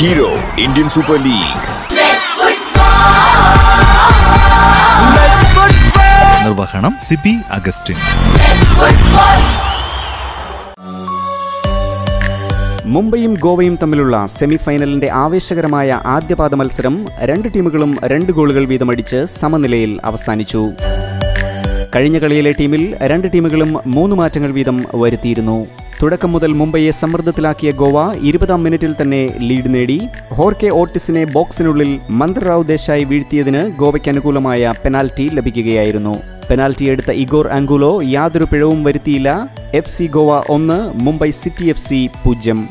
Hero Indian Super League. നിർവഹണം Siby Augustine മുംബൈയും ഗോവയും തമ്മിലുള്ള സെമിഫൈനലിന്റെ ആവേശകരമായ ആദ്യപാദ മത്സരം രണ്ട് ടീമുകളും രണ്ട് ഗോളുകൾ വീതമടിച്ച് സമനിലയിൽ അവസാനിച്ചു കഴിഞ്ഞ കളിയിലെ ടീമിൽ രണ്ട് ടീമുകളും മൂന്ന് മാറ്റങ്ങൾ വീതം വരുത്തിയിരുന്നു. തുടക്കം മുതൽ മുംബൈയെ സമ്മർദ്ദത്തിലാക്കിയ ഗോവ ഇരുപതാം മിനിറ്റിൽ തന്നെ ലീഡ് നേടി. ഹോർക്കെ ഓട്ടിസിനെ ബോക്സിനുള്ളിൽ മന്ത്രറാവ് ദേശായി വീഴ്ത്തിയതിന് ഗോവയ്ക്ക് അനുകൂലമായ പെനാൽറ്റി ലഭിക്കുകയായിരുന്നു. പെനാൽറ്റി എടുത്ത ഇഗോർ ആംഗുലോ യാതൊരു പിഴവും വരുത്തിയില്ല. എഫ് സി ഗോവ ഒന്ന് മുംബൈ സിറ്റി എഫ് സി പൂജ്യം.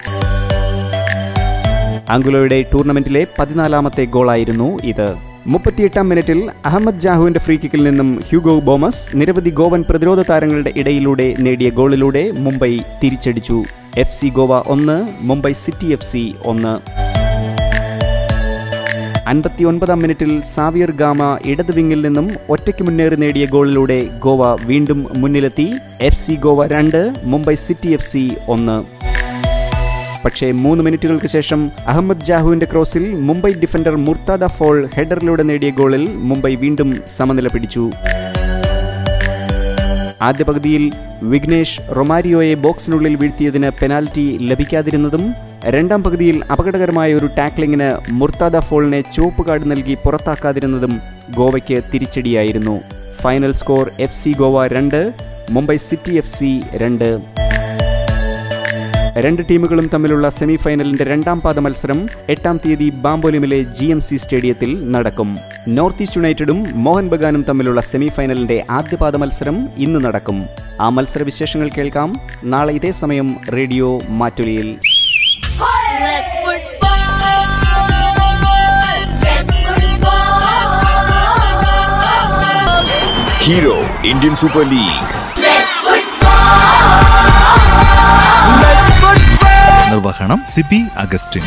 ആംഗുലോയുടെ ടൂർണമെന്റിലെ പതിനാലാമത്തെ ഗോളായിരുന്നു ഇത്. മുപ്പത്തിയെട്ടാം മിനിറ്റിൽ അഹമ്മദ് ജാഹുവിന്റെ ഫ്രീ കിക്കിൽ നിന്നും ഹ്യൂഗോ ബോമസ് നിരവധി ഗോവൻ പ്രതിരോധ താരങ്ങളുടെ ഇടയിലൂടെ നേടിയ ഗോളിലൂടെ മുംബൈ തിരിച്ചടിച്ചു. എഫ് സി ഗോവ ഒന്ന് മുംബൈ സിറ്റി എഫ് സി ഒന്ന്. അൻപത്തിയൊൻപതാം മിനിറ്റിൽ സാവിയർ ഗാമ ഇടത് വിങ്ങിൽ നിന്നും ഒറ്റയ്ക്ക് മുന്നേറി നേടിയ ഗോളിലൂടെ ഗോവ വീണ്ടും മുന്നിലെത്തി. എഫ് സി ഗോവ രണ്ട് മുംബൈ സിറ്റി എഫ് സി ഒന്ന്. പക്ഷേ മൂന്ന് മിനിറ്റുകൾക്ക് ശേഷം അഹമ്മദ് ജാഹുവിന്റെ ക്രോസിൽ മുംബൈ ഡിഫൻഡർ മുർത്താദ ഫോൾ ഹെഡറിലൂടെ നേടിയ ഗോളിൽ മുംബൈ വീണ്ടും സമനില പിടിച്ചു. ആദ്യ പകുതിയിൽ വിഘ്നേഷ് റൊമാരിയോയെ ബോക്സിനുള്ളിൽ വീഴ്ത്തിയതിന് പെനാൽറ്റി ലഭിക്കാതിരുന്നതും രണ്ടാം പകുതിയിൽ അപകടകരമായ ഒരു ടാക്ലിങ്ങിന് മുർത്താദ ഫോളിനെ ചുവപ്പ് കാർഡ് നൽകി പുറത്താക്കാതിരുന്നതും ഗോവയ്ക്ക് തിരിച്ചടിയായിരുന്നു. ഫൈനൽ സ്കോർ എഫ് ഗോവ രണ്ട് മുംബൈ സിറ്റി എഫ് രണ്ട്. രണ്ട് ടീമുകളും തമ്മിലുള്ള സെമി ഫൈനലിന്റെ രണ്ടാം പാദ മത്സരം എട്ടാം തീയതി ബാംബോലിമിലെ ജി എം സി സ്റ്റേഡിയത്തിൽ നടക്കും. നോർത്ത് ഈസ്റ്റ് യുണൈറ്റഡും മോഹൻ ബഗാനും തമ്മിലുള്ള സെമി സെമിഫൈനലിന്റെ ആദ്യപാദ മത്സരം ഇന്ന് നടക്കും. ആ മത്സര വിശേഷങ്ങൾ കേൾക്കാം. നാളെ ഇതേ സമയം radio മാറ്റുലിയിൽ. Hero Indian Super football. നിർവഹണം സിബി അഗസ്റ്റിൻ.